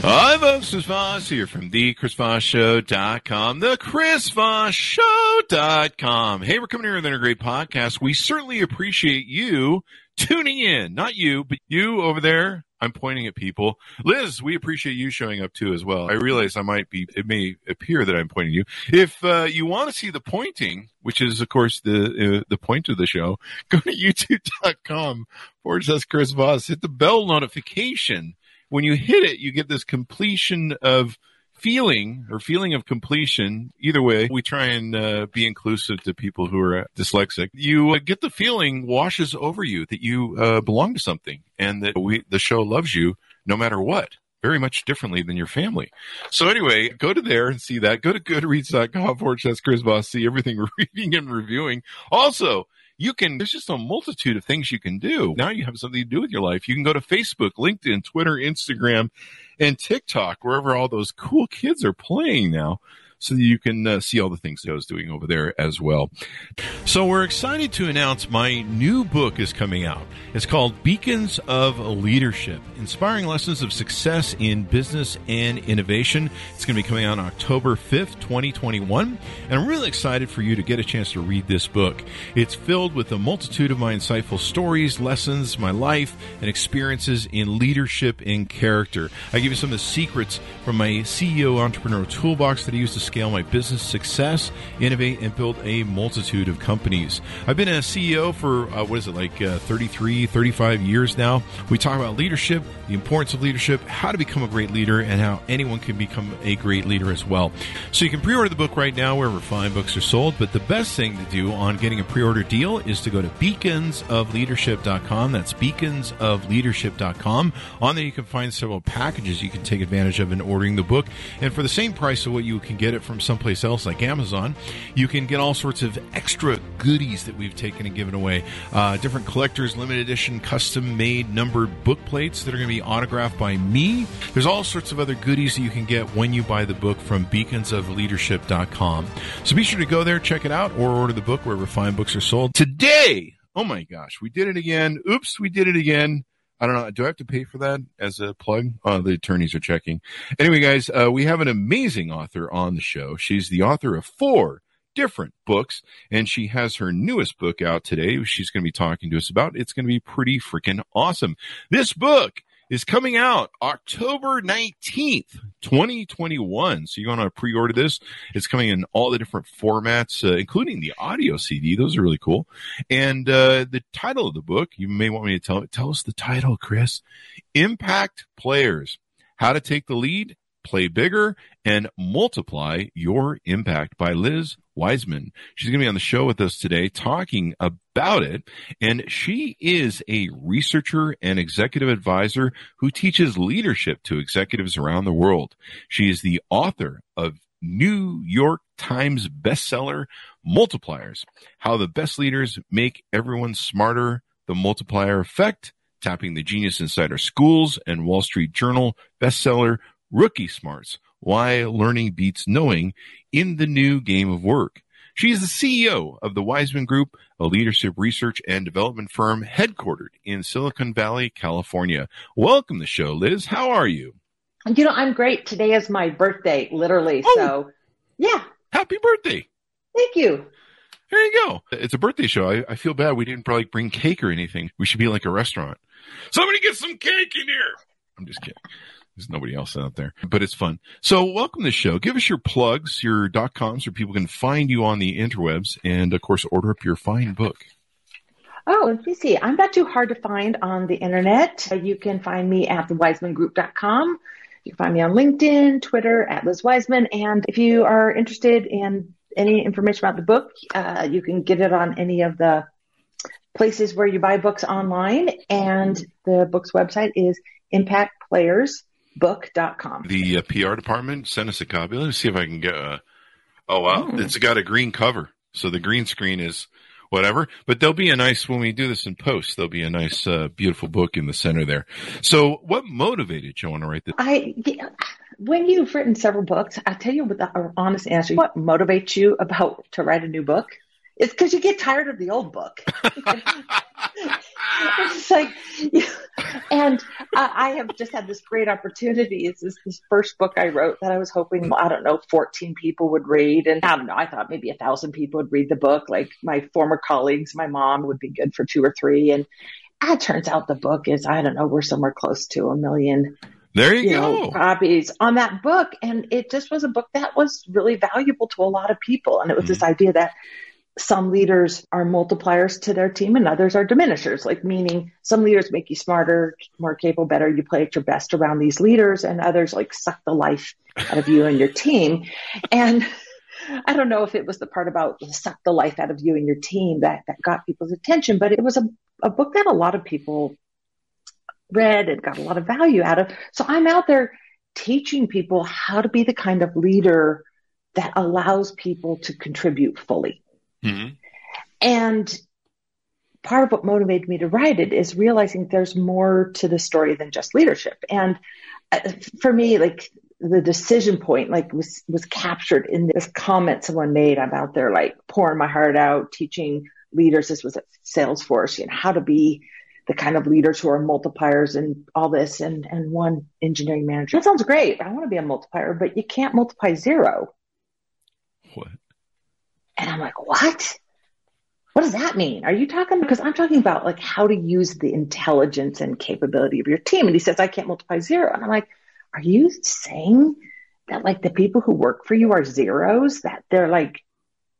Hi, folks. Chris Voss here from the ChrisVossShow.com. Hey, we're coming here with another great podcast. We certainly appreciate you tuning in. Not you, but you over there. I'm pointing at people. Liz, we appreciate you showing up too as well. I realize I might be, it may appear that I'm pointing you. If uh, you want to see the pointing, which is of course the uh, the point of the show, go to youtube.com forward slash Chris Voss. Hit the bell notification when you hit it, you get this completion of feeling or feeling of completion. Either way, we try and uh, be inclusive to people who are dyslexic. You uh, get the feeling washes over you that you uh, belong to something and that we, the show loves you no matter what. Very much differently than your family. So anyway, go to there and see that. Go to goodreads.com forward slash Chris Voss, see everything reading and reviewing. Also, you can, there's just a multitude of things you can do. Now you have something to do with your life. You can go to Facebook, LinkedIn, Twitter, Instagram, and TikTok, wherever all those cool kids are playing now so that you can uh, see all the things was doing over there as well. So we're excited to announce my new book is coming out. It's called Beacons of Leadership, Inspiring Lessons of Success in Business and Innovation. It's going to be coming out on October 5th, 2021. And I'm really excited for you to get a chance to read this book. It's filled with a multitude of my insightful stories, lessons, my life, and experiences in leadership and character. I give you some of the secrets from my CEO entrepreneur toolbox that I use to scale my business success, innovate, and build a multitude of companies. I've been a CEO for, uh, what is it, like uh, 33, 35 years now. We talk about leadership, the importance of leadership, how to become a great leader, and how anyone can become a great leader as well. So you can pre order the book right now wherever fine books are sold. But the best thing to do on getting a pre order deal is to go to beaconsofleadership.com. That's beaconsofleadership.com. On there, you can find several packages you can take advantage of in ordering the book. And for the same price of what you can get it from someplace else like Amazon, you can get all sorts of extra goodies that we've taken and given away. Uh, different collectors, limited edition, custom made numbered book plates that are going to be autographed by me. There's all sorts of other goodies that you can get when you buy the book from beaconsofleadership.com. So be sure to go there, check it out, or order the book wherever fine books are sold. Today, oh my gosh, we did it again. Oops, we did it again. I don't know. Do I have to pay for that as a plug? Oh, the attorneys are checking. Anyway, guys, uh, we have an amazing author on the show. She's the author of four different books, and she has her newest book out today. She's going to be talking to us about. It's going to be pretty freaking awesome. This book is coming out October 19th, 2021. So you're going to pre-order this. It's coming in all the different formats, uh, including the audio CD. Those are really cool. And, uh, the title of the book, you may want me to tell, tell us the title, Chris. Impact Players. How to take the lead, play bigger, and multiply your impact by Liz Wiseman. She's going to be on the show with us today talking about it. And she is a researcher and executive advisor who teaches leadership to executives around the world. She is the author of New York Times bestseller Multipliers, How the Best Leaders Make Everyone Smarter, the Multiplier Effect, tapping the genius inside our schools and Wall Street Journal bestseller Rookie Smarts why Learning Beats Knowing in the New Game of Work. She is the CEO of the Wiseman Group, a leadership research and development firm headquartered in Silicon Valley, California. Welcome to the show, Liz. How are you? You know, I'm great. Today is my birthday, literally. Oh, so, yeah. Happy birthday. Thank you. There you go. It's a birthday show. I, I feel bad we didn't probably bring cake or anything. We should be like a restaurant. Somebody get some cake in here. I'm just kidding. There's nobody else out there, but it's fun. So welcome to the show. Give us your plugs, your dot coms, so people can find you on the interwebs, and of course, order up your fine book. Oh, let me see. I'm not too hard to find on the internet. You can find me at thewisemangroup.com. You can find me on LinkedIn, Twitter at Liz Wiseman. And if you are interested in any information about the book, uh, you can get it on any of the places where you buy books online. And the book's website is impactplayersbook.com. The uh, PR department sent us a copy. Let me see if I can get. Uh, oh wow, mm. it's got a green cover, so the green screen is whatever. But there'll be a nice when we do this in post. There'll be a nice, uh, beautiful book in the center there. So, what motivated you to write this? I when you've written several books, I'll tell you with an honest answer. What motivates you about to write a new book? It's because you get tired of the old book. it's like, and I, I, have just had this great opportunity. It's this, this first book I wrote that I was hoping, I don't know, 14 people would read. And I don't know, I thought maybe a thousand people would read the book. Like my former colleagues, my mom would be good for two or three. And it turns out the book is, I don't know, we're somewhere close to a million there you, you go. Know, copies on that book. And it just was a book that was really valuable to a lot of people. And it was mm-hmm. this idea that some leaders are multipliers to their team and others are diminishers, like meaning some leaders make you smarter, more capable, better. You play at your best around these leaders and others like suck the life out of you and your team. And I don't know if it was the part about suck the life out of you and your team that, that got people's attention, but it was a, a book that a lot of people read and got a lot of value out of. So I'm out there teaching people how to be the kind of leader that allows people to contribute fully. Mm-hmm. And part of what motivated me to write it is realizing there's more to the story than just leadership. And uh, for me, like the decision point, like was, was captured in this comment someone made. I'm out there like pouring my heart out, teaching leaders. This was at Salesforce, you know, how to be the kind of leaders who are multipliers and all this and, and one engineering manager. That sounds great. I want to be a multiplier, but you can't multiply zero. What? And I'm like, what? What does that mean? Are you talking? Because I'm talking about like how to use the intelligence and capability of your team. And he says, I can't multiply zero. And I'm like, are you saying that like the people who work for you are zeros? That they're like,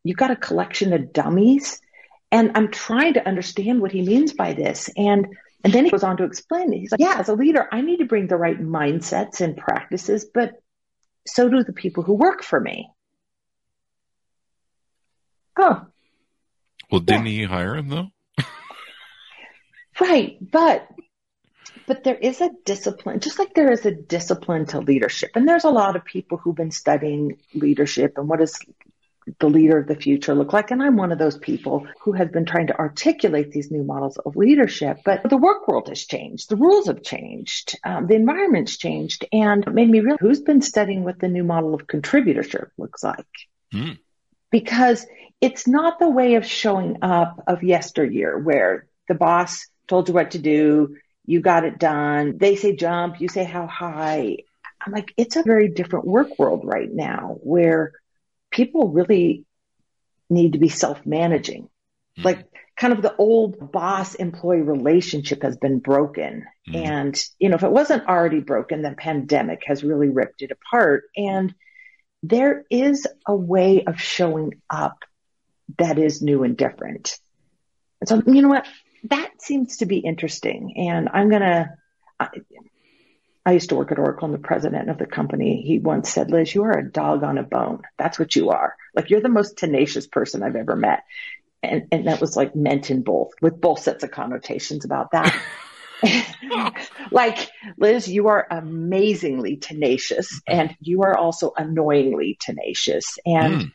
you got a collection of dummies? And I'm trying to understand what he means by this. And and then he goes on to explain. He's like, yeah, as a leader, I need to bring the right mindsets and practices, but so do the people who work for me. Oh. Well, didn't yeah. he hire him though? right, but but there is a discipline, just like there is a discipline to leadership. And there's a lot of people who've been studying leadership and what does the leader of the future look like. And I'm one of those people who has been trying to articulate these new models of leadership. But the work world has changed. The rules have changed. Um, the environment's changed and it made me realize who's been studying what the new model of contributorship looks like. Mm. Because it's not the way of showing up of yesteryear where the boss told you what to do, you got it done. They say jump, you say how high. I'm like, it's a very different work world right now where people really need to be self managing. Mm-hmm. Like kind of the old boss employee relationship has been broken. Mm-hmm. And, you know, if it wasn't already broken, the pandemic has really ripped it apart. And there is a way of showing up that is new and different. So, you know what? That seems to be interesting. And I'm going to, I used to work at Oracle and the president of the company, he once said, Liz, you are a dog on a bone. That's what you are. Like you're the most tenacious person I've ever met. And, and that was like meant in both with both sets of connotations about that. like Liz, you are amazingly tenacious and you are also annoyingly tenacious. And mm.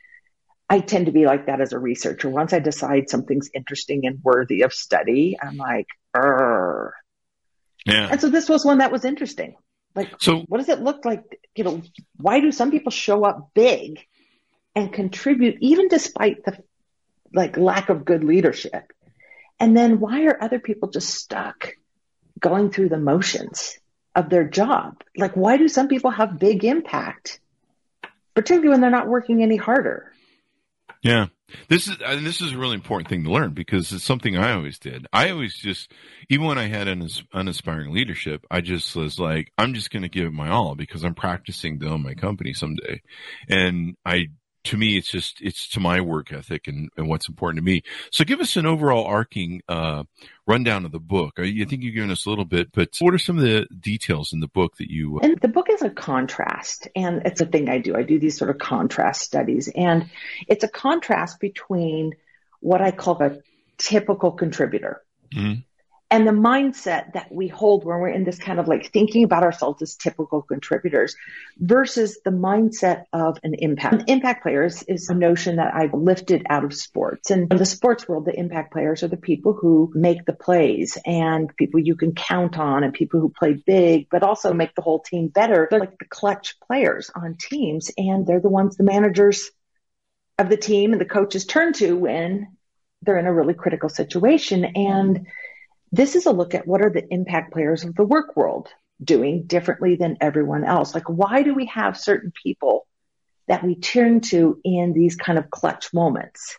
I tend to be like that as a researcher. Once I decide something's interesting and worthy of study, I'm like, Urgh. Yeah. And so this was one that was interesting. Like, so what does it look like? You know, why do some people show up big and contribute even despite the like lack of good leadership? And then why are other people just stuck going through the motions of their job? Like, why do some people have big impact, particularly when they're not working any harder? Yeah. This is this is a really important thing to learn because it's something I always did. I always just, even when I had an uninspiring leadership, I just was like, I'm just going to give it my all because I'm practicing to own my company someday, and I to me, it's just it's to my work ethic and, and what's important to me. So, give us an overall arcing uh, rundown of the book. I, I, think you've given us a little bit, but what are some of the details in the book that you? And the book is a contrast, and it's a thing I do. I do these sort of contrast studies, and it's a contrast between what I call a typical contributor. Mm-hmm. And the mindset that we hold when we're in this kind of like thinking about ourselves as typical contributors versus the mindset of an impact. An impact players is a notion that I've lifted out of sports. And in the sports world, the impact players are the people who make the plays and people you can count on and people who play big, but also make the whole team better. They're like the clutch players on teams and they're the ones the managers of the team and the coaches turn to when they're in a really critical situation. And this is a look at what are the impact players of the work world doing differently than everyone else. Like, why do we have certain people that we turn to in these kind of clutch moments?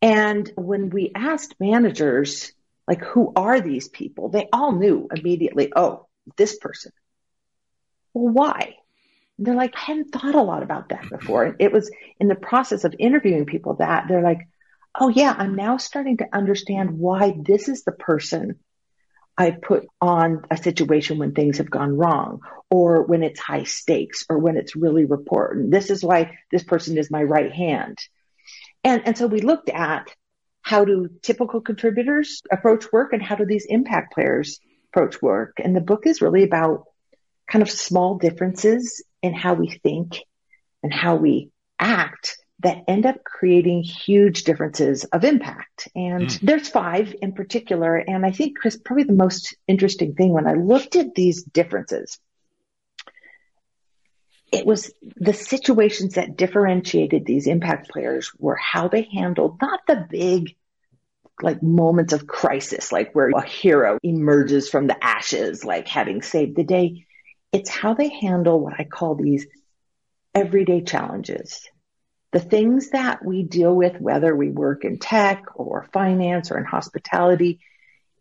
And when we asked managers, like, who are these people? They all knew immediately, oh, this person. Well, why? And they're like, I hadn't thought a lot about that before. And it was in the process of interviewing people that they're like, oh yeah, I'm now starting to understand why this is the person I put on a situation when things have gone wrong or when it's high stakes or when it's really important. This is why this person is my right hand. And, and so we looked at how do typical contributors approach work and how do these impact players approach work? And the book is really about kind of small differences in how we think and how we act that end up creating huge differences of impact. And mm. there's five in particular. And I think, Chris, probably the most interesting thing when I looked at these differences, it was the situations that differentiated these impact players were how they handled not the big like moments of crisis, like where a hero emerges from the ashes, like having saved the day. It's how they handle what I call these everyday challenges the things that we deal with, whether we work in tech or finance or in hospitality,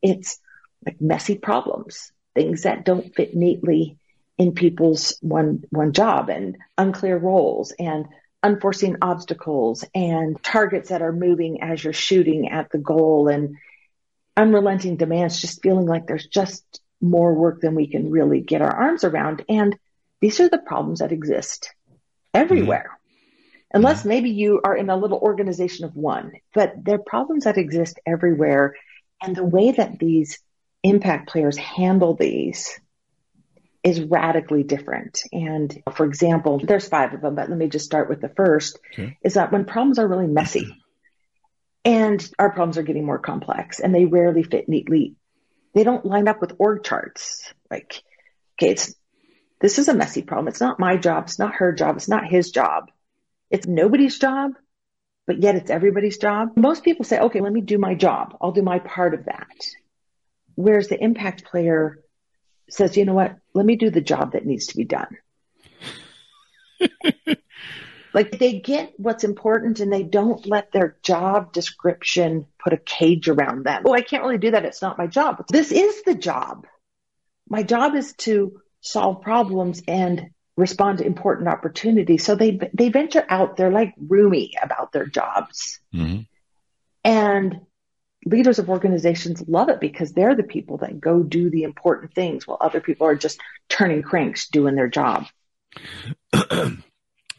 it's like messy problems, things that don't fit neatly in people's one, one job and unclear roles and unforeseen obstacles and targets that are moving as you're shooting at the goal and unrelenting demands, just feeling like there's just more work than we can really get our arms around. And these are the problems that exist everywhere. Mm-hmm unless mm-hmm. maybe you are in a little organization of one, but there are problems that exist everywhere. And the way that these impact players handle these is radically different. And for example, there's five of them, but let me just start with the first okay. is that when problems are really messy and our problems are getting more complex and they rarely fit neatly, they don't line up with org charts. Like, okay, it's, this is a messy problem. It's not my job. It's not her job. It's not his job. It's nobody's job, but yet it's everybody's job. Most people say, okay, let me do my job. I'll do my part of that. Whereas the impact player says, you know what? Let me do the job that needs to be done. like they get what's important and they don't let their job description put a cage around them. Oh, I can't really do that. It's not my job. This is the job. My job is to solve problems and respond to important opportunities. So they they venture out. They're like roomy about their jobs, mm-hmm. and leaders of organizations love it because they're the people that go do the important things while other people are just turning cranks doing their job.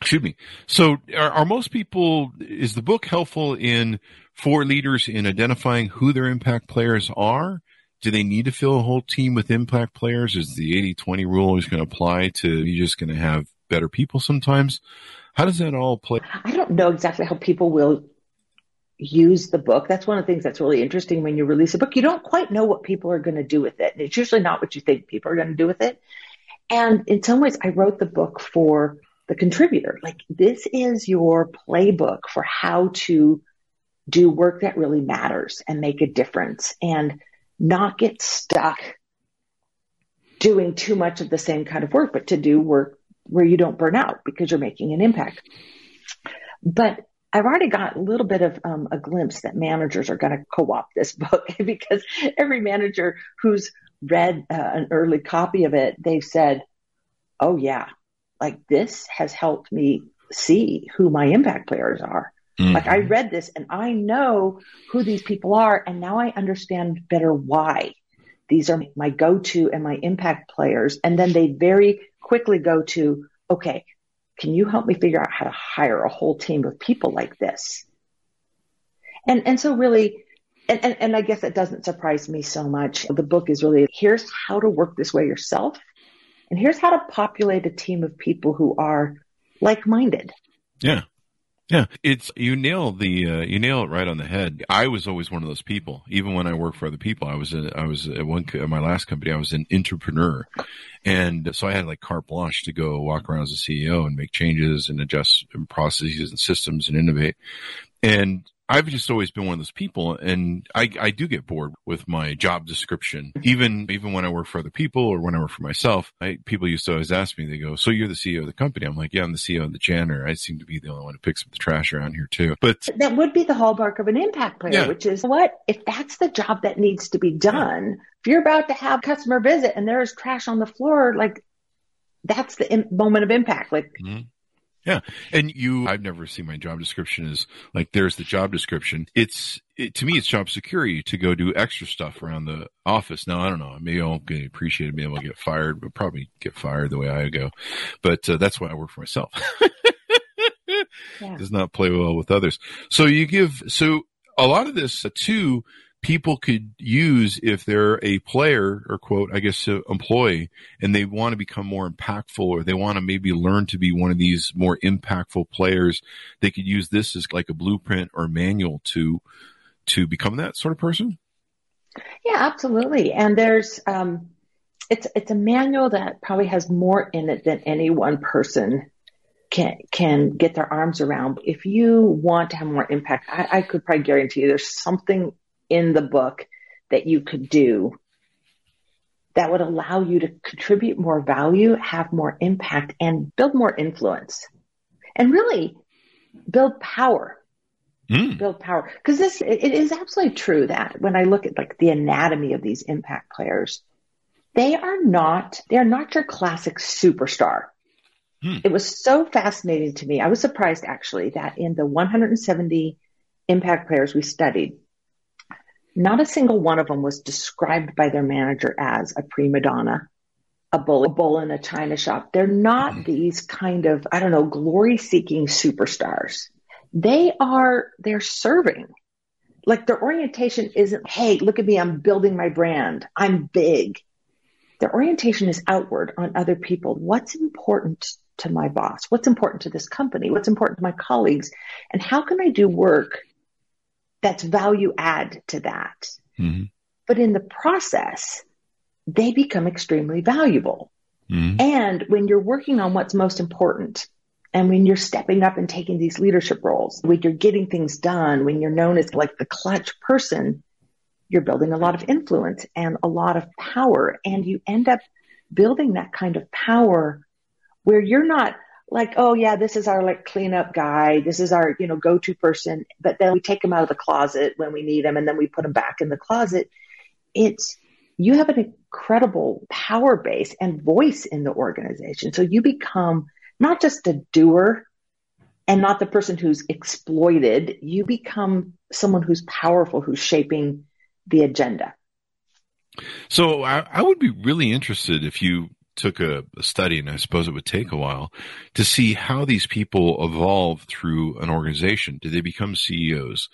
Excuse me. So, are, are most people? Is the book helpful in for leaders in identifying who their impact players are? Do they need to fill a whole team with impact players? Is the 80 20 rule always going to apply to you just going to have better people sometimes? How does that all play? I don't know exactly how people will use the book. That's one of the things that's really interesting when you release a book. You don't quite know what people are going to do with it. It's usually not what you think people are going to do with it. And in some ways, I wrote the book for the contributor. Like, this is your playbook for how to do work that really matters and make a difference. And not get stuck doing too much of the same kind of work, but to do work where you don't burn out because you're making an impact. But I've already got a little bit of um, a glimpse that managers are going to co-opt this book because every manager who's read uh, an early copy of it, they've said, "Oh yeah, like this has helped me see who my impact players are." Mm-hmm. Like I read this and I know who these people are and now I understand better why. These are my go-to and my impact players. And then they very quickly go to, okay, can you help me figure out how to hire a whole team of people like this? And, and so really and, and, and I guess it doesn't surprise me so much. The book is really here's how to work this way yourself, and here's how to populate a team of people who are like minded. Yeah. Yeah, it's you nail the uh, you nail it right on the head. I was always one of those people. Even when I worked for other people, I was a, I was at one my last company. I was an entrepreneur, and so I had like carte blanche to go walk around as a CEO and make changes and adjust processes and systems and innovate. And I've just always been one of those people, and I, I do get bored with my job description. Even even when I work for other people or when I work for myself, I, people used to always ask me. They go, "So you're the CEO of the company?" I'm like, "Yeah, I'm the CEO of the janitor. I seem to be the only one who picks up the trash around here too." But that would be the hallmark of an impact player, Yeah. which is what if that's the job that needs to be done. If you're about to have customer visit and there is trash on the floor, like that's the im- moment of impact. Like mm-hmm. Yeah. And you, I've never seen my job description as like, there's the job description. It's, it, to me, it's job security to go do extra stuff around the office. Now, I don't know. Maybe I'll get appreciated able to get fired, but probably get fired the way I go. But uh, that's why I work for myself. Yeah. Does not play well with others. So you give, so a lot of this uh, too, people could use if they're a player or quote, I guess, employee and they want to become more impactful or they want to maybe learn to be one of these more impactful players. They could use this as like a blueprint or manual to, to become that sort of person. Yeah, absolutely. And there's um, it's it's a manual that probably has more in it than any one person can can get their arms around. If you want to have more impact, I, I could probably guarantee you there's something in the book that you could do that would allow you to contribute more value, have more impact, and build more influence, and really build power. Mm. build power. Because this it is absolutely true that when i look at like the anatomy of these impact players they are not they are not your classic superstar. Hmm. it was so fascinating to me. I was surprised actually that in the 170 impact players we studied not a single one of them was described by their manager as a prima donna a bull, a bull in a china shop. They're not mm-hmm. these kind of i don't know glory seeking superstars. They are they're serving. Like their orientation isn't hey look at me i'm building my brand. I'm big. Their orientation is outward on other people. What's important to my boss? What's important to this company? What's important to my colleagues? And how can i do work that's value add to that Mhm. but in the process they become extremely valuable Mhm. and when you're working on what's most important, and when you're stepping up and taking these leadership roles, when you're getting things done, when you're known as like the clutch person, you're building a lot of influence and a lot of power. And you end up building that kind of power where you're not like, oh yeah, this is our like cleanup guy. This is our, you know, go-to person. But then we take them out of the closet when we need them and then we put them back in the closet. It's, you have an incredible power base and voice in the organization. So you become not just a doer and not the person who's exploited. You become someone who's powerful, who's shaping the agenda. So I, I would be really interested if you took a, a study, and I suppose it would take a while, to see how these people evolve through an organization. Do they become CEOs,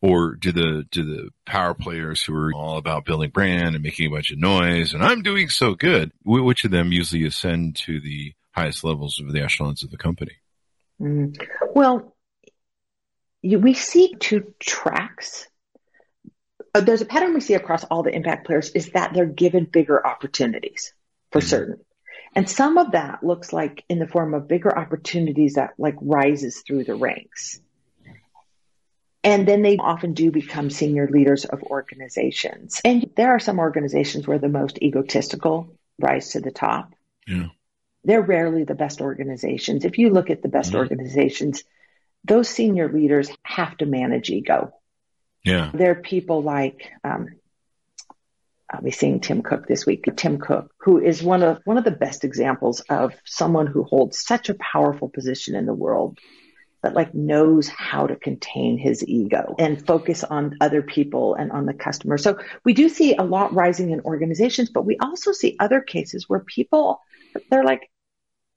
or do the do the power players who are all about building brand and making a bunch of noise and I'm doing so good? Which of them usually ascend to the highest levels of the echelons of the company? Mm. Well, we see two tracks. Uh, there's a pattern we see across all the impact players is that they're given bigger opportunities for Mhm. certain. And some of that looks like in the form of bigger opportunities that like rises through the ranks. And then they often do become senior leaders of organizations. And there are some organizations where the most egotistical rise to the top Yeah. they're rarely the best organizations. If you look at the best Mhm. organizations, those senior leaders have to manage ego. Yeah. There are people like, um, I'll be seeing Tim Cook this week. Tim Cook, who is one of one of the best examples of someone who holds such a powerful position in the world, but like knows how to contain his ego and focus on other people and on the customer. So we do see a lot rising in organizations, but we also see other cases where people they're like,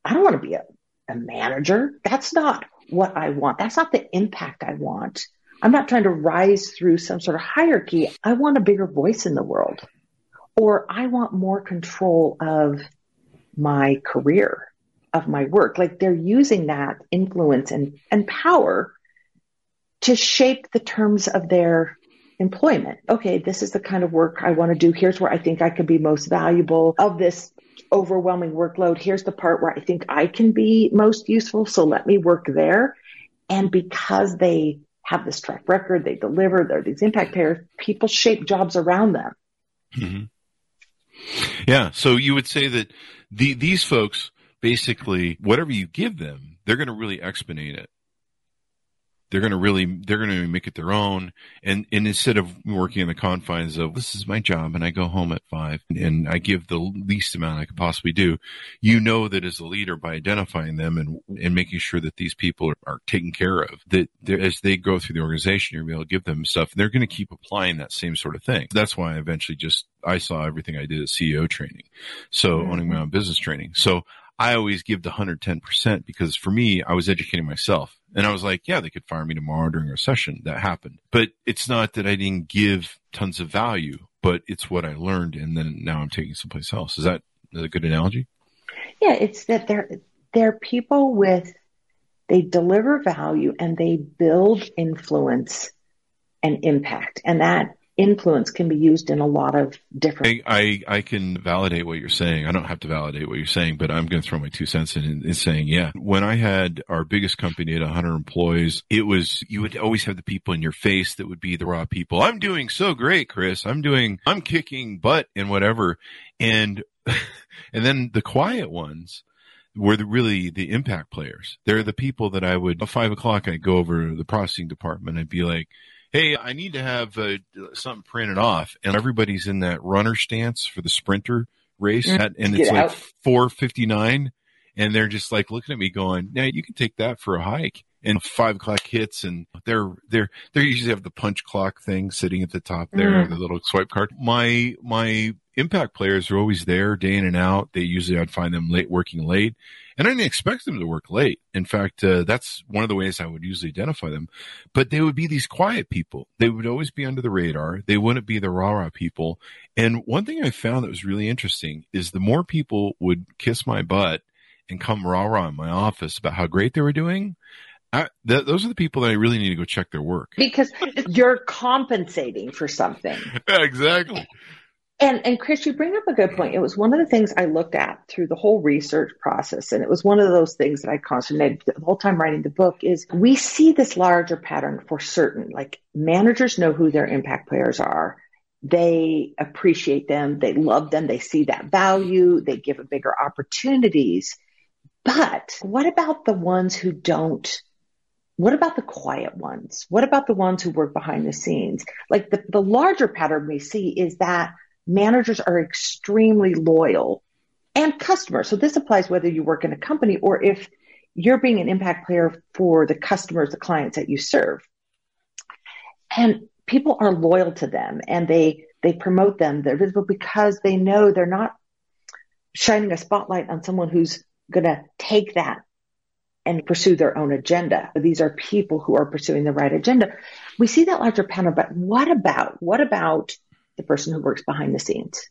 I don't want to be a, a manager. That's not what I want. That's not the impact I want. I'm not trying to rise through some sort of hierarchy. I want a bigger voice in the world or I want more control of my career, of my work. Like they're using that influence and, and power to shape the terms of their employment. Okay, this is the kind of work I want to do. Here's where I think I could be most valuable of this overwhelming workload. Here's the part where I think I can be most useful. So let me work there. And because they have this track record, they deliver, they're these impact players, people shape jobs around them. Mm-hmm. Yeah. So you would say that the, these folks basically, whatever you give them, they're going to really exponate it they're going to really they're going to make it their own and and instead of working in the confines of this is my job and i go home at five and i give the least amount i could possibly do you know that as a leader by identifying them and and making sure that these people are, are taken care of that as they go through the organization you're able to give them stuff and they're going to keep applying that same sort of thing that's why i eventually just i saw everything i did at ceo training so mm-hmm. owning my own business training so I always give the 110% because for me, I was educating myself. And I was like, yeah, they could fire me tomorrow during a session. That happened. But it's not that I didn't give tons of value, but it's what I learned. And then now I'm taking someplace else. Is that a good analogy? Yeah, it's that they're, they're people with, they deliver value and they build influence and impact. And that influence can be used in a lot of different. I, I, I can validate what you're saying. I don't have to validate what you're saying, but I'm going to throw my two cents in, in saying, yeah, when I had our biggest company at 100 employees, it was, you would always have the people in your face that would be the raw people. I'm doing so great, Chris. I'm doing, I'm kicking butt and whatever. And, and then the quiet ones, were the, really the impact players. They're the people that I would, at five o'clock, I'd go over to the processing department. I'd be like, hey, I need to have uh, something printed off, and everybody's in that runner stance for the sprinter race, mm-hmm. and it's like four fifty nine, and they're just like looking at me, going, "Yeah, you can take that for a hike." And five o'clock hits, and they're they're they usually have the punch clock thing sitting at the top there, mm-hmm. the little swipe card. My my impact players are always there day in and out. They usually I'd find them late working late, and I didn't expect them to work late. In fact, uh, that's one of the ways I would usually identify them. But they would be these quiet people. They would always be under the radar. They wouldn't be the rah rah people. And one thing I found that was really interesting is the more people would kiss my butt and come rah rah in my office about how great they were doing. I, th- those are the people that I really need to go check their work because you're compensating for something. Exactly. And, and Chris, you bring up a good point. It was one of the things I looked at through the whole research process. And it was one of those things that I concentrated the whole time writing the book is we see this larger pattern for certain, like managers know who their impact players are. They appreciate them. They love them. They see that value. They give them bigger opportunities. But what about the ones who don't what about the quiet ones? What about the ones who work behind the scenes? Like the, the larger pattern we see is that managers are extremely loyal and customers. So this applies whether you work in a company or if you're being an impact player for the customers, the clients that you serve. And people are loyal to them and they, they promote them. They're visible because they know they're not shining a spotlight on someone who's going to take that and pursue their own agenda. These are people who are pursuing the right agenda. We see that larger pattern, but what about, what about the person who works behind the scenes,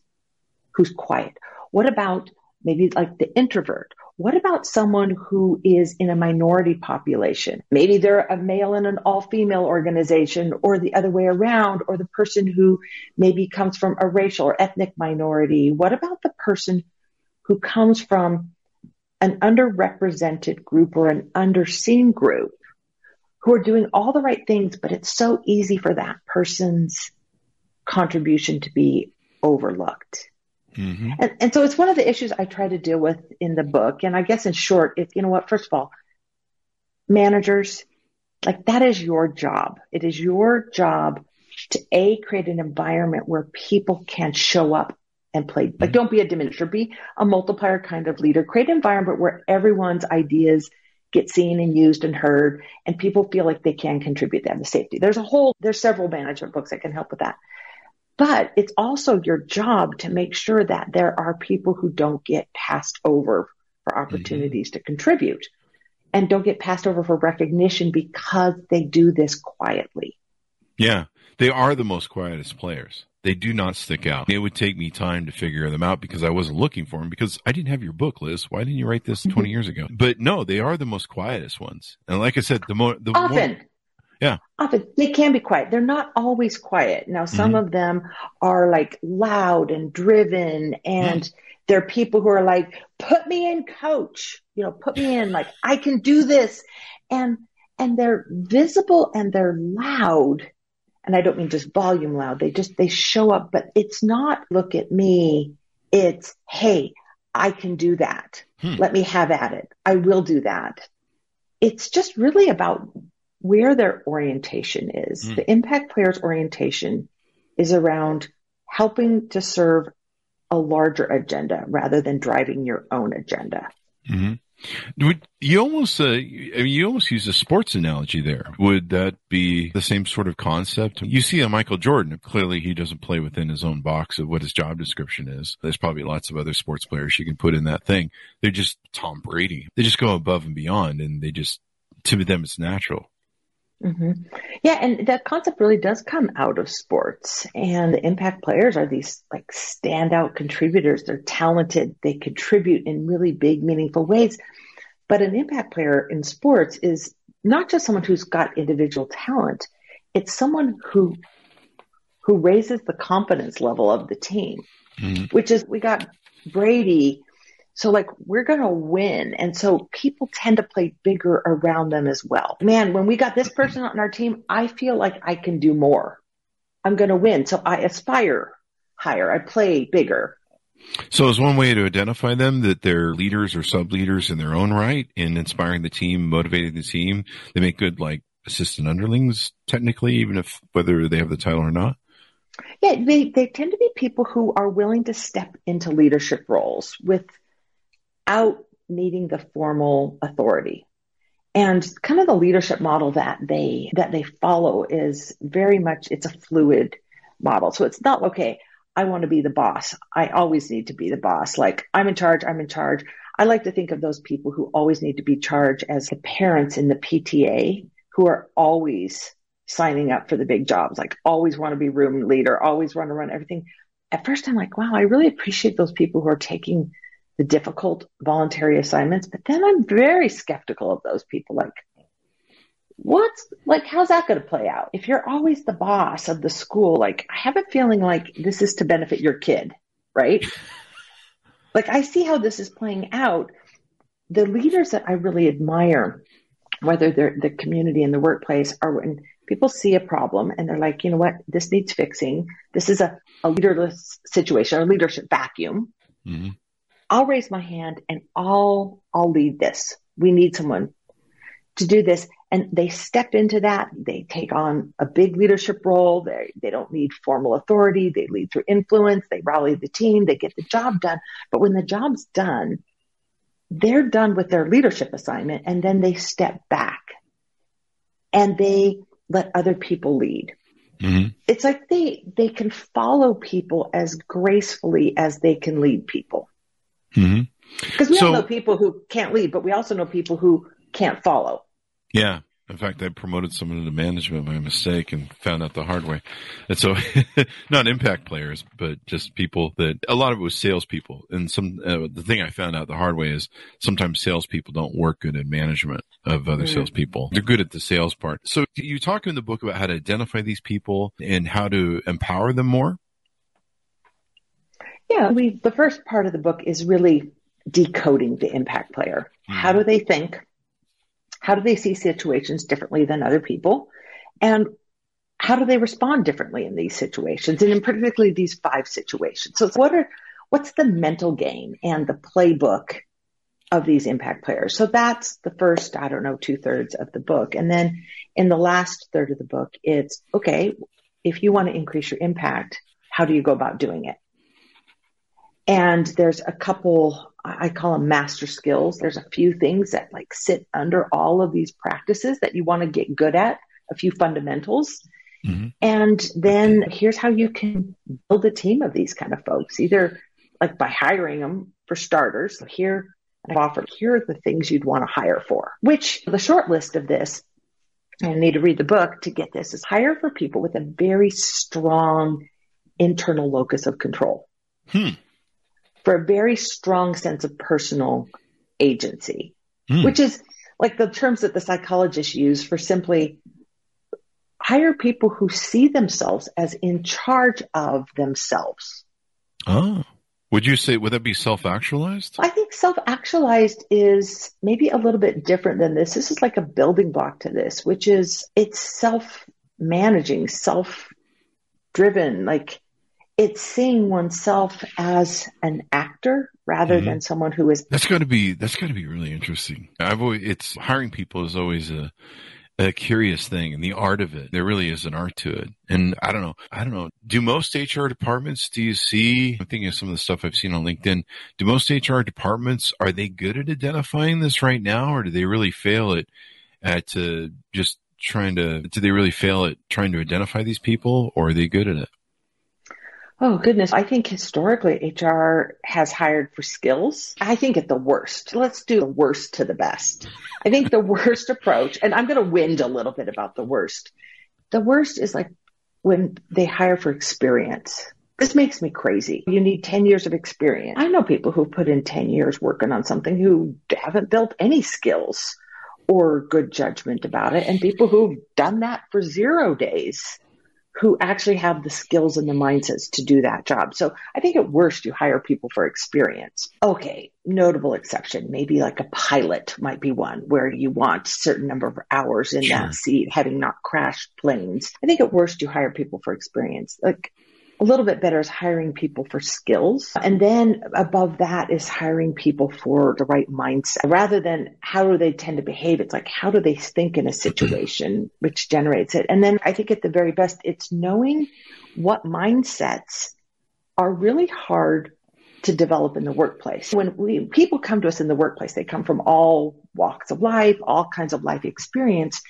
who's quiet? What about maybe like the introvert? What about someone who is in a minority population? Maybe they're a male in an all female organization or the other way around, or the person who maybe comes from a racial or ethnic minority. What about the person who comes from an underrepresented group or an underseen group who are doing all the right things, but it's so easy for that person's contribution to be overlooked. Mm-hmm. And, and so it's one of the issues I try to deal with in the book. And I guess in short, if you know what, first of all, managers, like that is your job. It is your job to A, create an environment where people can show up and play. Mm-hmm. Like don't be a diminisher, be a multiplier kind of leader. Create an environment where everyone's ideas get seen and used and heard and people feel like they can contribute to the safety. There's a whole, there's several management books that can help with that. But it's also your job to make sure that there are people who don't get passed over for opportunities mm-hmm. to contribute and don't get passed over for recognition because they do this quietly. Yeah. They are the most quietest players. They do not stick out. It would take me time to figure them out because I wasn't looking for them because I didn't have your book, Liz. Why didn't you write this 20 years ago? But no, they are the most quietest ones. And like I said, the more, the often. more, yeah. Often they can be quiet. They're not always quiet. Now, some mm-hmm. of them are like loud and driven and mm. they're people who are like, put me in coach, you know, put me in like, I can do this. And, and they're visible and they're loud and I don't mean just volume loud. They just, they show up, but it's not look at me. It's, Hey, I can do that. Hmm. Let me have at it. I will do that. It's just really about where their orientation is. Hmm. The impact player's orientation is around helping to serve a larger agenda rather than driving your own agenda. Mm-hmm. You almost, uh, you almost use a sports analogy there. Would that be the same sort of concept? You see a Michael Jordan. Clearly, he doesn't play within his own box of what his job description is. There's probably lots of other sports players you can put in that thing. They're just Tom Brady. They just go above and beyond, and they just to them it's natural. Mm-hmm. Yeah, and that concept really does come out of sports. And the impact players are these like standout contributors. They're talented. They contribute in really big, meaningful ways. But an impact player in sports is not just someone who's got individual talent. It's someone who who raises the confidence level of the team, mm-hmm. which is we got Brady so like we're going to win. And so people tend to play bigger around them as well. Man, when we got this person on our team, I feel like I can do more. I'm going to win. So I aspire higher. I play bigger. So is one way to identify them that they're leaders or sub leaders in their own right in inspiring the team, motivating the team. They make good like assistant underlings technically, even if whether they have the title or not. Yeah, they, they tend to be people who are willing to step into leadership roles with without needing the formal authority. And kind of the leadership model that they that they follow is very much it's a fluid model. So it's not okay, I want to be the boss. I always need to be the boss. Like I'm in charge, I'm in charge. I like to think of those people who always need to be charged as the parents in the PTA who are always signing up for the big jobs, like always want to be room leader, always want to run everything. At first I'm like, wow, I really appreciate those people who are taking the difficult voluntary assignments. But then I'm very skeptical of those people. Like, what's like, how's that going to play out? If you're always the boss of the school, like, I have a feeling like this is to benefit your kid, right? like, I see how this is playing out. The leaders that I really admire, whether they're the community in the workplace are when people see a problem and they're like, you know what, this needs fixing. This is a, a leaderless situation, a leadership vacuum. Mm-hmm. I'll raise my hand and I'll, I'll lead this. We need someone to do this. And they step into that. They take on a big leadership role. They, they don't need formal authority. They lead through influence. They rally the team. They get the job done. But when the job's done, they're done with their leadership assignment and then they step back and they let other people lead. Mm-hmm. It's like they, they can follow people as gracefully as they can lead people. Mm-hmm. Because mm-hmm. we so, all know people who can't lead, but we also know people who can't follow. Yeah. In fact, I promoted someone into management by mistake and found out the hard way. And so, not impact players, but just people that a lot of it was salespeople. And some uh, the thing I found out the hard way is sometimes salespeople don't work good in management of other mm. salespeople. They're good at the sales part. So you talk in the book about how to identify these people and how to empower them more. Yeah, we the first part of the book is really decoding the impact player. Mm-hmm. How do they think? How do they see situations differently than other people? And how do they respond differently in these situations? And in particularly these five situations. So what are what's the mental game and the playbook of these impact players? So that's the first, I don't know, two thirds of the book. And then in the last third of the book, it's okay, if you want to increase your impact, how do you go about doing it? And there's a couple, I call them master skills. There's a few things that like sit under all of these practices that you want to get good at, a few fundamentals. Mm-hmm. And then here's how you can build a team of these kind of folks, either like by hiring them for starters. Here, I've offered here are the things you'd want to hire for, which the short list of this I need to read the book to get this, is hire for people with a very strong internal locus of control. Hmm. For a very strong sense of personal agency, Hmm. which is like the terms that the psychologists use for simply hire people who see themselves as in charge of themselves. Oh. Would you say, would that be self actualized? I think self actualized is maybe a little bit different than this. This is like a building block to this, which is it's self managing, self driven. Like it's seeing oneself as an actor rather Mhm. than someone who is. That's going to be, that's got to be really interesting. I've always, it's hiring people is always a, a curious thing and the art of it. There really is an art to it. And I don't know. I don't know. Do most HR departments, do you see, I'm thinking of some of the stuff I've seen on LinkedIn. Do most HR departments, are they good at identifying this right now or do they really fail at, at uh, just trying to, do they really fail at trying to identify these people or are they good at it? Oh goodness. I think historically HR has hired for skills. I think at the worst. Let's do the worst to the best. I think the worst approach, and I'm going to whine a little bit about the worst. The worst is like when they hire for experience. This makes me crazy. You need 10 years of experience. I know people who put in 10 years working on something who haven't built any skills or good judgment about it, and people who've done that for zero days who actually have the skills and the mindsets to do that job. So I think at worst you hire people for experience. Okay, notable exception, maybe like a pilot might be one where you want a certain number of hours in Sure. that seat, having not crashed planes. I think at worst you hire people for experience. Like a little bit better is hiring people for skills. And then above that is hiring people for the right mindset rather than how do they tend to behave. It's like, how do they think in a situation mm-hmm. which generates it? And then I think at the very best, it's knowing what mindsets are really hard to develop in the workplace. When we, people come to us in the workplace, they come from all walks of life, all kinds of life experience.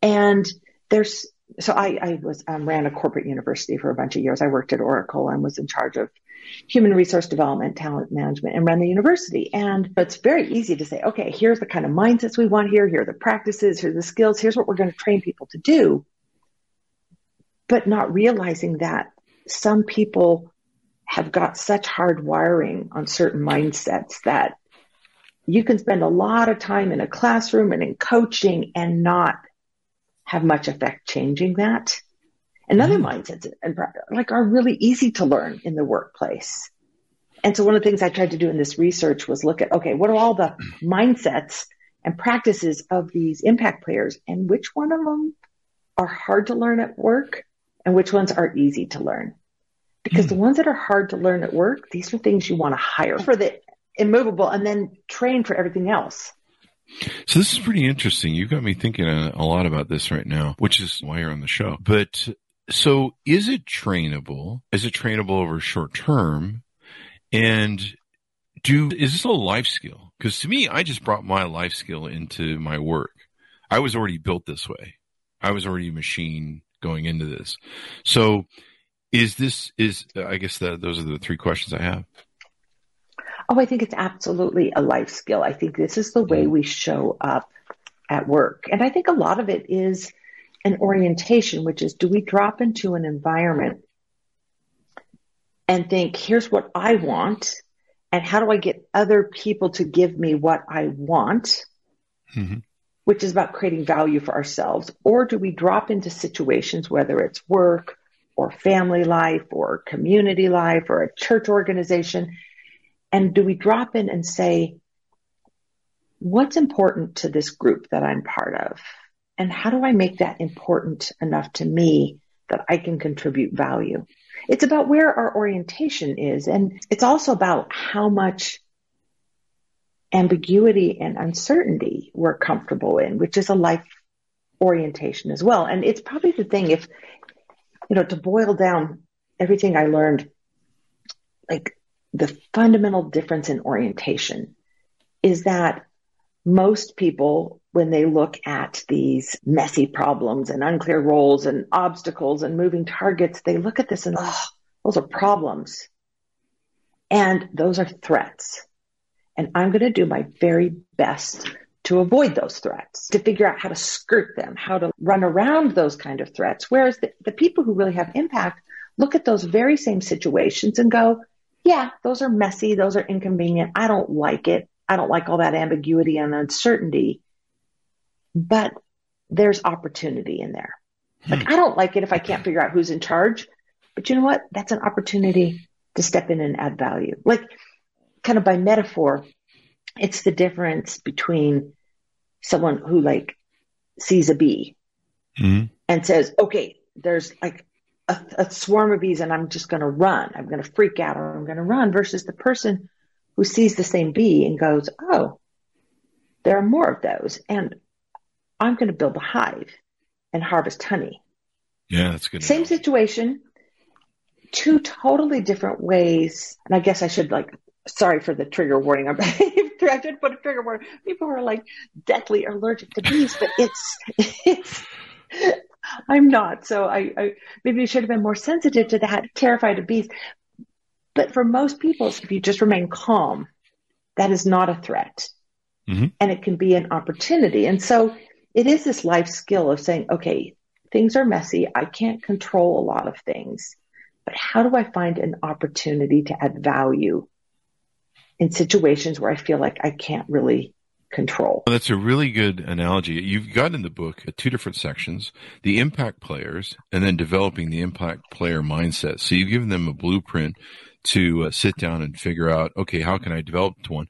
And there's so I, I was um, ran a corporate university for a bunch of years. I worked at Oracle and was in charge of human resource development, talent management, and ran the university. And it's very easy to say, okay, here's the kind of mindsets we want here. Here are the practices. Here are the skills. Here's what we're going to train people to do. But not realizing that some people have got such hard wiring on certain mindsets that you can spend a lot of time in a classroom and in coaching and not have much effect changing that. And other mm-hmm. mindsets and like are really easy to learn in the workplace. And so one of the things I tried to do in this research was look at, okay, what are all the mindsets and practices of these impact players and which one of them are hard to learn at work and which ones are easy to learn? Because the mm. ones that are hard to learn at work, these are things you want to hire for the immovable and then train for everything else. So this is pretty interesting. You got me thinking a, a lot about this right now, which is why you're on the show. But so is it trainable? Is it trainable over short term? And do, is this a life skill? Cause to me, I just brought my life skill into my work. I was already built this way. I was already a machine going into this. So is this, is, I guess that those are the three questions I have. Oh, I think it's absolutely a life skill. I think this is the way we show up at work. And I think a lot of it is an orientation, which is do we drop into an environment and think, here's what I want, and how do I get other people to give me what I want? Mm-hmm. Which is about creating value for ourselves. Or do we drop into situations, whether it's work or family life or community life or a church organization, and do we drop in and say, what's important to this group that I'm part of? And how do I make that important enough to me that I can contribute value? It's about where our orientation is. And it's also about how much ambiguity and uncertainty we're comfortable in, which is a life orientation as well. And it's probably the thing if, you know, to boil down everything I learned, like the fundamental difference in orientation is that most people, when they look at these messy problems and unclear roles and obstacles and moving targets, they look at this and, oh, those are problems. And those are threats. And I'm going to do my very best to avoid those threats, to figure out how to skirt them, how to run around those kind of threats. Whereas the, the people who really have impact look at those very same situations and go, yeah, those are messy. Those are inconvenient. I don't like it. I don't like all that ambiguity and uncertainty, but there's opportunity in there. Like, I don't like it if I can't figure out who's in charge, but you know what? That's an opportunity to step in and add value. Like, kind of by metaphor, it's the difference between someone who like sees a bee mm-hmm. and says, okay, there's like a, a swarm of bees and I'm just going to run. I'm going to freak out or I'm going to run versus the person who sees the same bee and goes, oh, there are more of those. And I'm going to build a hive and harvest honey. Yeah, that's good. Same situation, two totally different ways. And I guess I should like, sorry for the trigger warning. I'm I did put a trigger warning. People are like deathly allergic to bees, but it's, it's, I'm not. So I, I maybe should have been more sensitive to that, terrified of bees. But for most people, if you just remain calm, that is not a threat. Mm-hmm. And it can be an opportunity. And so it is this life skill of saying, okay, things are messy. I can't control a lot of things, but how do I find an opportunity to add value in situations where I feel like I can't really control. Well, that's a really good analogy. You've got in the book two different sections, the impact players and then developing the impact player mindset. So you've given them a blueprint to uh, sit down and figure out, okay, how can I develop one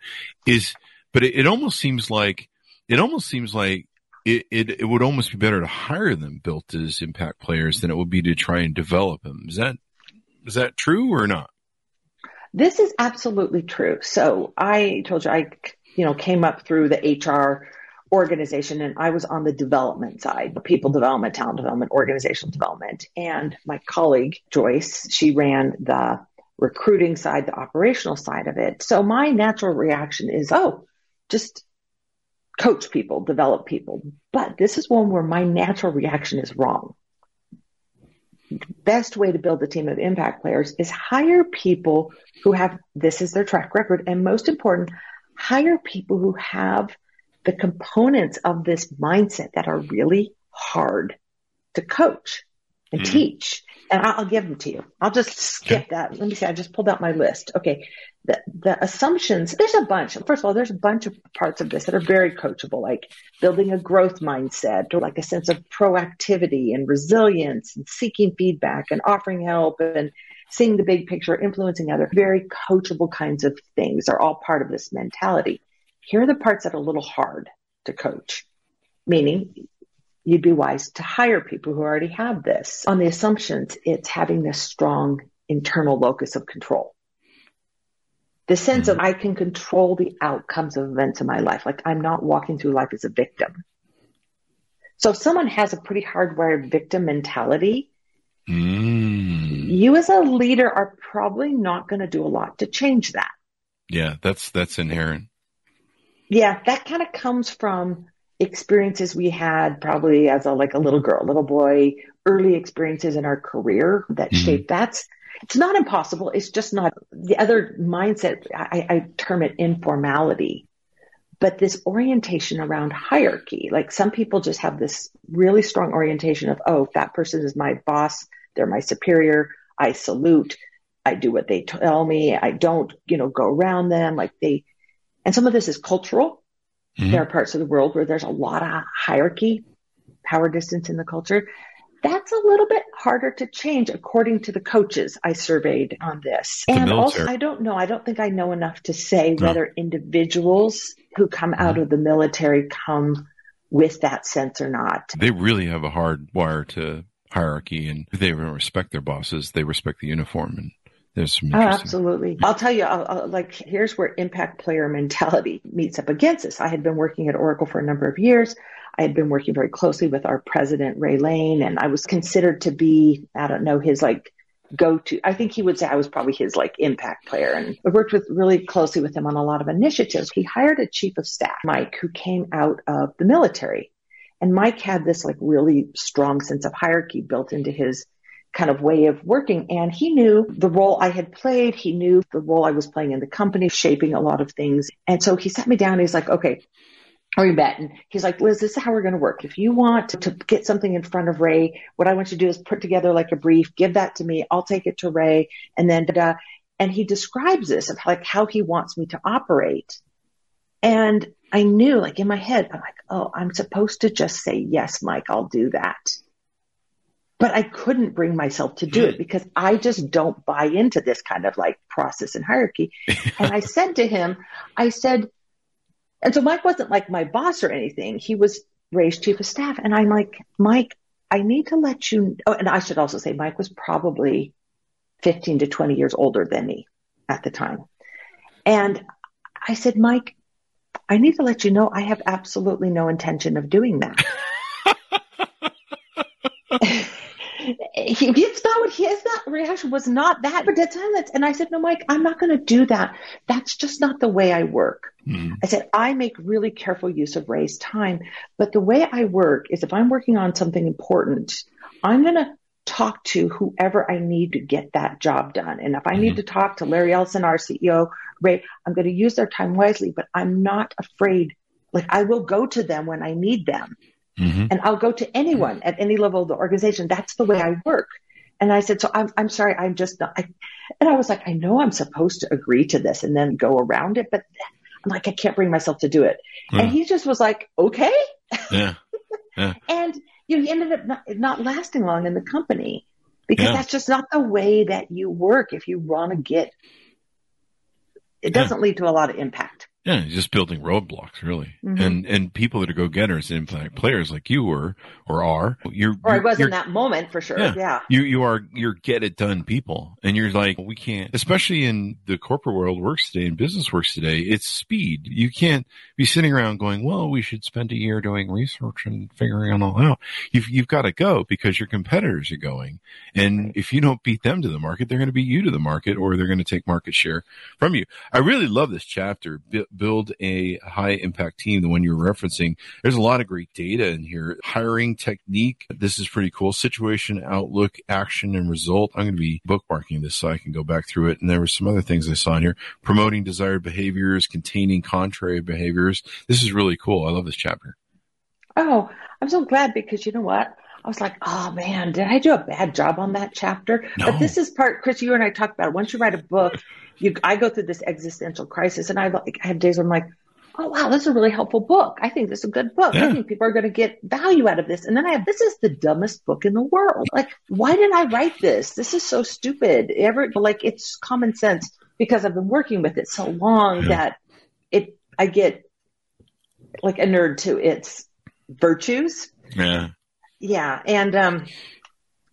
is, but it, it almost seems like, it almost seems like it, it, it would almost be better to hire them built as impact players than it would be to try and develop them. Is that, is that true or not? This is absolutely true. So I told you I, you know, came up through the HR organization and I was on the development side, the people development, talent development, organizational development. And my colleague Joyce, she ran the recruiting side, the operational side of it. So my natural reaction is, oh, just coach people, develop people. But this is one where my natural reaction is wrong The best way to build a team of impact players is hire people who have this is their track record and most important hire people who have the components of this mindset that are really hard to coach and mm-hmm. teach and I'll, give them to you. I'll just skip okay. that. Let me see. I just pulled out my list. Okay. The, the assumptions, there's a bunch. First of all, there's a bunch of parts of this that are very coachable, like building a growth mindset or like a sense of proactivity and resilience and seeking feedback and offering help and seeing the big picture, influencing other very coachable kinds of things are all part of this mentality. Here are the parts that are a little hard to coach, meaning you'd be wise to hire people who already have this. On the assumptions, it's having this strong internal locus of control. The sense of mm-hmm. I can control the outcomes of events in my life. Like I'm not walking through life as a victim. So if someone has a pretty hardwired victim mentality, mm. you as a leader are probably not going to do a lot to change that. Yeah, that's that's inherent. Yeah, that kind of comes from experiences we had probably as a like a little girl, little boy, early experiences in our career that mm-hmm. shaped that's it's not impossible. It's just not the other mindset. I, I term it informality, but this orientation around hierarchy. Like some people just have this really strong orientation of, oh, that person is my boss. They're my superior. I salute. I do what they tell me. I don't, you know, go around them. Like they, and some of this is cultural. Mm-hmm. There are parts of the world where there's a lot of hierarchy, power distance in the culture. That's a little bit harder to change according to the coaches I surveyed on this. The and military. also, I don't know, I don't think I know enough to say no. whether individuals who come out mm-hmm. of the military come with that sense or not. They really have a hard wire to hierarchy and they respect their bosses, they respect the uniform and there's some oh, absolutely. I'll tell you, I'll, I'll, like, here's where impact player mentality meets up against this. I had been working at Oracle for a number of years. I had been working very closely with our president, Ray Lane, and I was considered to be, I don't know, his like go to. I think he would say I was probably his like impact player. And I worked with really closely with him on a lot of initiatives. He hired a chief of staff, Mike, who came out of the military. And Mike had this like really strong sense of hierarchy built into his kind of way of working. And he knew the role I had played. He knew the role I was playing in the company, shaping a lot of things. And so he sat me down. he's like, okay, we met and he's like, Liz, this is how we're going to work. If you want to, to get something in front of Ray, what I want you to do is put together like a brief, give that to me. I'll take it to Ray. And then, uh, and he describes this of like how he wants me to operate. And I knew like in my head, I'm like, oh, I'm supposed to just say, yes, Mike, I'll do that. But I couldn't bring myself to do it because I just don't buy into this kind of like process and hierarchy. and I said to him, I said, and so Mike wasn't like my boss or anything. He was Ray's chief of staff. And I'm like, Mike, I need to let you, oh, and I should also say Mike was probably 15 to 20 years older than me at the time. And I said, Mike, I need to let you know I have absolutely no intention of doing that. he, it's not what his that reaction was not that, but that's silence. And I said, no, Mike, I'm not going to do that. That's just not the way I work. Mm-hmm. I said, I make really careful use of Ray's time, but the way I work is if I'm working on something important, I'm going to talk to whoever I need to get that job done. And if I mm-hmm. need to talk to Larry Ellison, our CEO, Ray, I'm going to use their time wisely, but I'm not afraid. Like I will go to them when I need them. Mm-hmm. And I'll go to anyone at any level of the organization. That's the way I work. And I said, so I'm, I'm sorry, I'm just not, I, and I was like, I know I'm supposed to agree to this and then go around it, but I'm like, I can't bring myself to do it. Mm. And he just was like, okay. Yeah. yeah. and you know, he ended up not, not lasting long in the company because yeah. that's just not the way that you work if you want to get, it doesn't yeah. lead to a lot of impact. Yeah, just building roadblocks, really, mm-hmm. and and people that are go getters, impact players like you were or are. You're or I was in that moment for sure. Yeah, yeah, you you are you're get it done people, and you're like we can't, especially in the corporate world works today and business works today. It's speed. You can't be sitting around going, well, we should spend a year doing research and figuring it all out. You've you've got to go because your competitors are going, and if you don't beat them to the market, they're going to beat you to the market, or they're going to take market share from you. I really love this chapter build a high impact team, the one you're referencing. There's a lot of great data in here. Hiring technique. This is pretty cool. Situation, outlook, action, and result. I'm going to be bookmarking this so I can go back through it. And there were some other things I saw in here. Promoting desired behaviors, containing contrary behaviors. This is really cool. I love this chapter. Oh, I'm so glad because you know what? I was like, oh man, did I do a bad job on that chapter? No. But this is part, Chris, you and I talked about it. Once you write a book, you, I go through this existential crisis and I, like, I have days where I'm like, oh wow, this is a really helpful book. I think this is a good book. Yeah. I think people are going to get value out of this. And then I have, this is the dumbest book in the world. Like, why did I write this? This is so stupid. Ever, like, it's common sense because I've been working with it so long yeah. that it, I get like a nerd to its virtues. Yeah yeah, and um,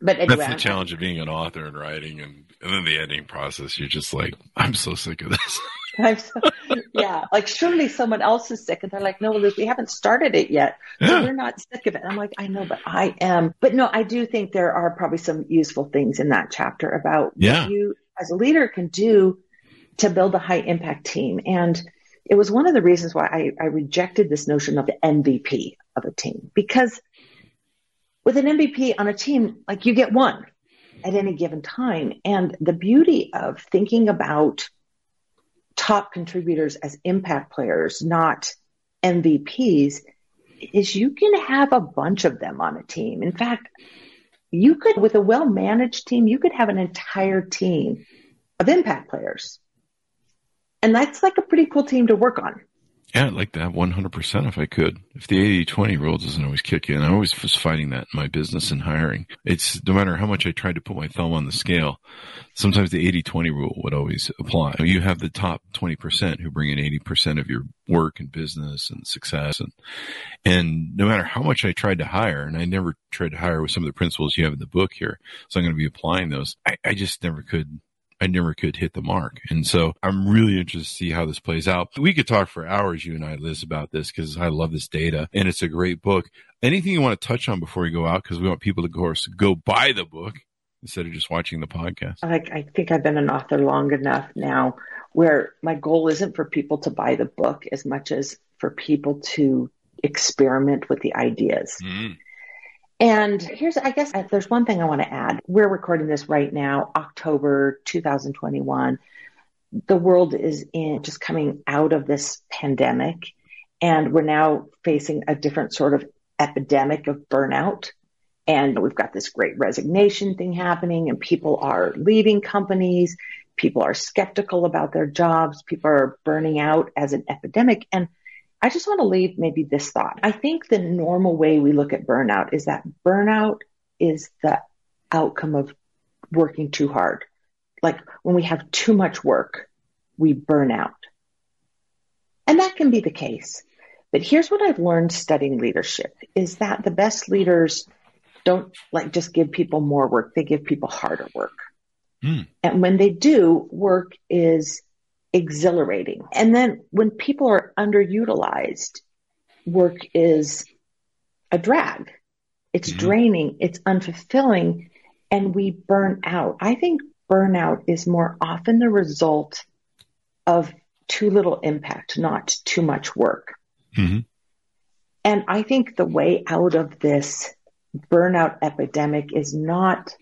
but anyway, that's the challenge of being an author and writing, and and then the editing process. You're just like, I'm so sick of this. I'm so, yeah, like surely someone else is sick, and they're like, no, Luke, we haven't started it yet, so yeah. we're not sick of it. I'm like, I know, but I am. But no, I do think there are probably some useful things in that chapter about yeah. what you as a leader can do to build a high impact team, and it was one of the reasons why I, I rejected this notion of the MVP of a team because with an MVP on a team, like you get one at any given time. And the beauty of thinking about top contributors as impact players, not MVPs, is you can have a bunch of them on a team. In fact, you could, with a well managed team, you could have an entire team of impact players. And that's like a pretty cool team to work on. Yeah, I'd like that 100% if I could. If the 80 20 rule doesn't always kick in, I always was fighting that in my business and hiring. It's no matter how much I tried to put my thumb on the scale, sometimes the 80 20 rule would always apply. You have the top 20% who bring in 80% of your work and business and success. And, and no matter how much I tried to hire, and I never tried to hire with some of the principles you have in the book here, so I'm going to be applying those, I, I just never could I never could hit the mark. And so I'm really interested to see how this plays out. We could talk for hours, you and I, Liz, about this because I love this data and it's a great book. Anything you want to touch on before we go out? Because we want people to, of course, go buy the book instead of just watching the podcast. I, I think I've been an author long enough now where my goal isn't for people to buy the book as much as for people to experiment with the ideas. Mm. And here's, I guess, uh, there's one thing I want to add. We're recording this right now, October 2021. The world is in just coming out of this pandemic. And we're now facing a different sort of epidemic of burnout. And we've got this great resignation thing happening and people are leaving companies. People are skeptical about their jobs. People are burning out as an epidemic. And I just want to leave maybe this thought. I think the normal way we look at burnout is that burnout is the outcome of working too hard. Like when we have too much work, we burn out. And that can be the case. But here's what I've learned studying leadership is that the best leaders don't like just give people more work. They give people harder work. Mm. And when they do, work is exhilarating. And then when people are underutilized, work is a drag. It's mm-hmm. draining. It's unfulfilling and we burn out. I think burnout is more often the result of too little impact, not too much work. Mm-hmm. And I think the way out of this burnout epidemic is not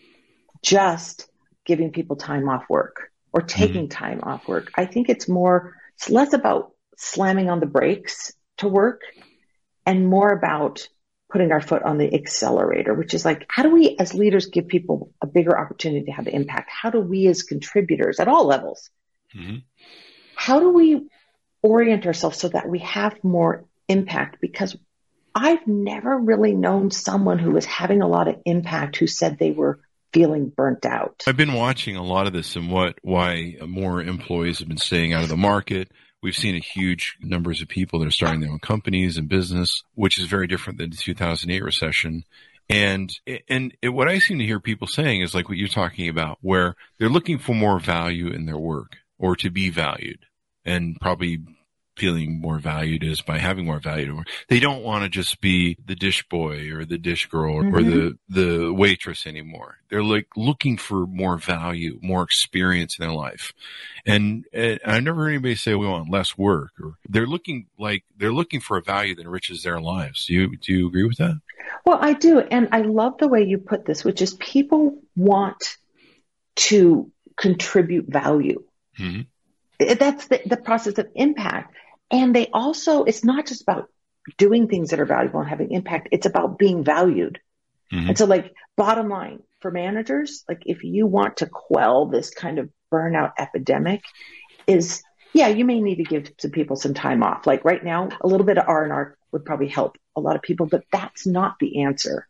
just giving people time off work or taking mm-hmm. time off work. I think it's more, it's less about slamming on the brakes to work and more about putting our foot on the accelerator, which is like, how do we as leaders give people a bigger opportunity to have impact? How do we as contributors at all levels, mm-hmm. how do we orient ourselves so that we have more impact? Because I've never really known someone who was having a lot of impact who said they were feeling burnt out. I've been watching a lot of this and what why more employees have been staying out of the market. We've seen a huge numbers of people that are starting their own companies and business, which is very different than the 2008 recession. And and it, what I seem to hear people saying is like what you're talking about, where they're looking for more value in their work or to be valued, and probably feeling more valued is by having more value. They don't want to just be the dish boy or the dish girl mm-hmm. or the, the waitress anymore. They're like looking for more value, more experience in their life. And, and I never heard anybody say we want less work or they're looking like they're looking for a value that enriches their lives. Do you, do you agree with that? Well, I do. And I love the way you put this, which is people want to contribute value. Mm-hmm. That's the, the process of impact. And they also, it's not just about doing things that are valuable and having impact. It's about being valued. Mm-hmm. And so like bottom line for managers, like if you want to quell this kind of burnout epidemic is yeah, you may need to give some people some time off. Like right now, a little bit of R and R would probably help a lot of people, but that's not the answer.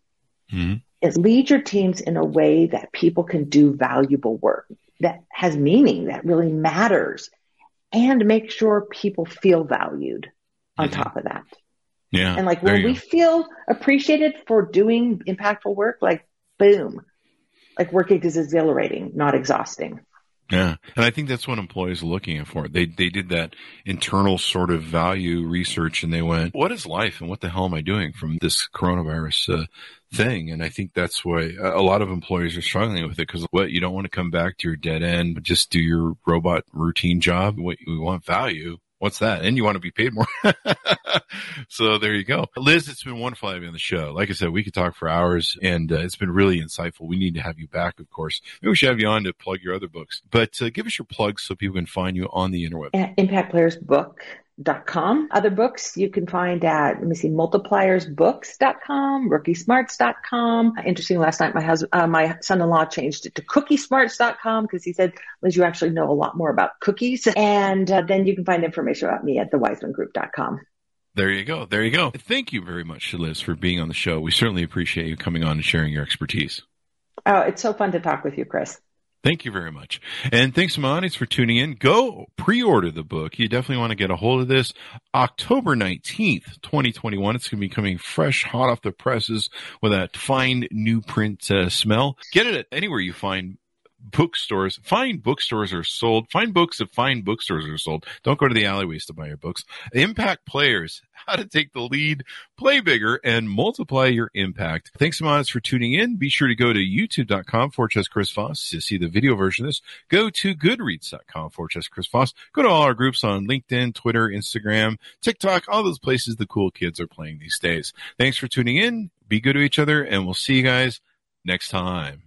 Mm-hmm. Is lead your teams in a way that people can do valuable work that has meaning, that really matters, and make sure people feel valued on mm-hmm. top of that. Yeah. And like when we go. feel appreciated for doing impactful work, like boom, like working is exhilarating, not exhausting. Yeah. And I think that's what employees are looking for. They, they did that internal sort of value research and they went, what is life and what the hell am I doing from this coronavirus uh, thing? And I think that's why a lot of employers are struggling with it because what you don't want to come back to your dead end, just do your robot routine job. What we want value what's that? And you want to be paid more. so there you go. Liz, it's been wonderful having you on the show. Like I said, we could talk for hours and uh, it's been really insightful. We need to have you back, of course. Maybe we should have you on to plug your other books, but uh, give us your plugs so people can find you on the interweb. At Impact Players Book com. Other books you can find at, let me see, multipliersbooks.com, rookiesmarts.com. Interesting, last night my husband, uh, my son-in-law changed it to cookiesmarts.com because he said, Liz, you actually know a lot more about cookies. And uh, then you can find information about me at thewisemangroup.com. There you go. There you go. Thank you very much, Liz, for being on the show. We certainly appreciate you coming on and sharing your expertise. Oh, it's so fun to talk with you, Chris. Thank you very much. And thanks to my audience for tuning in. Go pre-order the book. You definitely want to get a hold of this. October 19th, 2021. It's going to be coming fresh, hot off the presses with that fine new print uh, smell. Get it at anywhere you find bookstores. Fine bookstores are sold. Fine books at fine bookstores are sold. Don't go to the alleyways to buy your books. Impact Players, how to take the lead, play bigger, and multiply your impact. Thanks much for tuning in. Be sure to go to youtube.com for Chess Chris Voss to see the video version of this. Go to goodreads.com for Chess Chris Voss. Go to all our groups on LinkedIn, Twitter, Instagram, TikTok, all those places the cool kids are playing these days. Thanks for tuning in. Be good to each other, and we'll see you guys next time.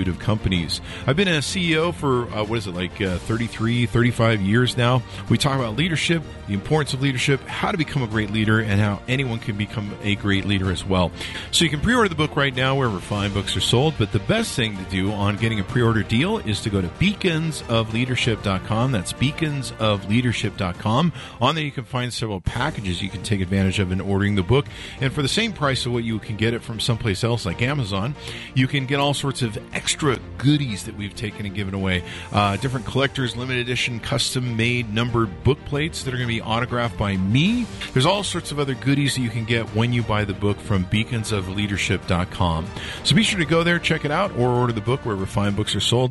of companies. I've been a CEO for, uh, what is it, like uh, 33, 35 years now. We talk about leadership, the importance of leadership, how to become a great leader, and how anyone can become a great leader as well. So you can pre order the book right now wherever fine books are sold. But the best thing to do on getting a pre order deal is to go to beaconsofleadership.com. That's beaconsofleadership.com. On there, you can find several packages you can take advantage of in ordering the book. And for the same price of what you can get it from someplace else like Amazon, you can get all sorts of extra goodies that we've taken and given away. Uh, different collectors, limited edition, custom made numbered book plates that are going to be autographed by me. There's all sorts of other goodies that you can get when you buy the book from beaconsofleadership.com. So be sure to go there, check it out, or order the book wherever fine books are sold.